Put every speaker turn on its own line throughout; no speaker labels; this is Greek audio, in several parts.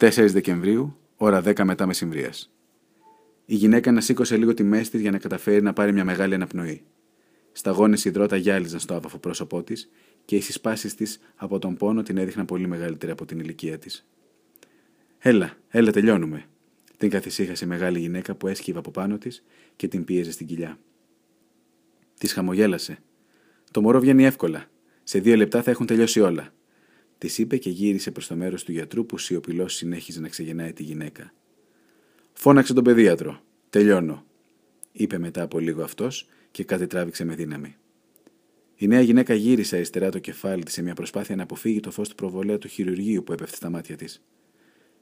4 Δεκεμβρίου, ώρα 10 μετά μεσημβρίας. Η γυναίκα να σήκωσε λίγο τη μέση της για να καταφέρει να πάρει μια μεγάλη αναπνοή. Σταγόνε υδρότα γυάλιζαν στο άβαφο πρόσωπό της και οι συσπάσεις της από τον πόνο την έδειχναν πολύ μεγαλύτερη από την ηλικία της. Έλα, έλα, τελειώνουμε. Την καθησύχασε η μεγάλη γυναίκα που έσκυβε από πάνω της και την πίεζε στην κοιλιά. Της χαμογέλασε. Το μωρό βγαίνει εύκολα. Σε δύο λεπτά θα έχουν τελειώσει όλα. Της είπε και γύρισε προς το μέρος του γιατρού που σιωπηλός συνέχιζε να ξεγεννάει τη γυναίκα. Φώναξε τον παιδίατρο. Τελειώνω, είπε μετά από λίγο αυτός και κάτι τράβηξε με δύναμη. Η νέα γυναίκα γύρισε αριστερά το κεφάλι της σε μια προσπάθεια να αποφύγει το φως του προβολέα του χειρουργείου που έπεφτε στα μάτια της.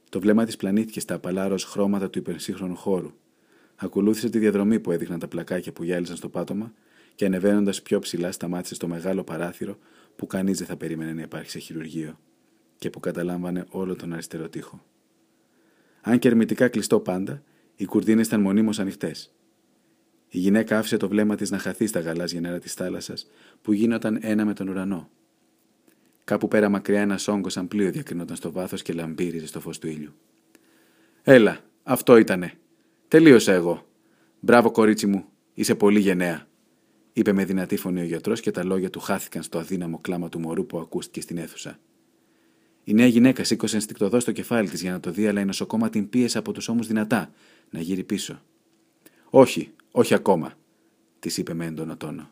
Το βλέμμα της πλανήθηκε στα απαλά χρώματα του υπερσύγχρονου χώρου. Ακολούθησε τη διαδρομή που έδειχναν τα πλακάκια που γυάλιζαν στο πάτωμα και ανεβαίνοντας πιο ψηλά σταμάτησε στο μεγάλο παράθυρο που κανείς δεν θα περίμενε να υπάρχει σε χειρουργείο και που καταλάμβανε όλο τον αριστερό τοίχο. Αν και ερμητικά κλειστό πάντα, οι κουρδίνες ήταν μονίμως ανοιχτές. Η γυναίκα άφησε το βλέμμα της να χαθεί στα γαλάζια νερά της θάλασσας που γίνονταν ένα με τον ουρανό. Κάπου πέρα μακριά ένας όγκος σαν πλοίο διακρινόταν στο βάθος και λαμπύριζε στο φως του ήλιου. Έλα, αυτό ήτανε. Τελείωσα εγώ. Μπράβο, κορίτσι μου, είσαι πολύ γενναία είπε με δυνατή φωνή ο γιατρός και τα λόγια του χάθηκαν στο αδύναμο κλάμα του μωρού που ακούστηκε στην αίθουσα. Η νέα γυναίκα σήκωσε ενστικτοδό στο κεφάλι της για να το δει, αλλά η νοσοκόμα την πίεσε από τους ώμους δυνατά να γύρει πίσω. Όχι, όχι ακόμα, της είπε με έντονο τόνο.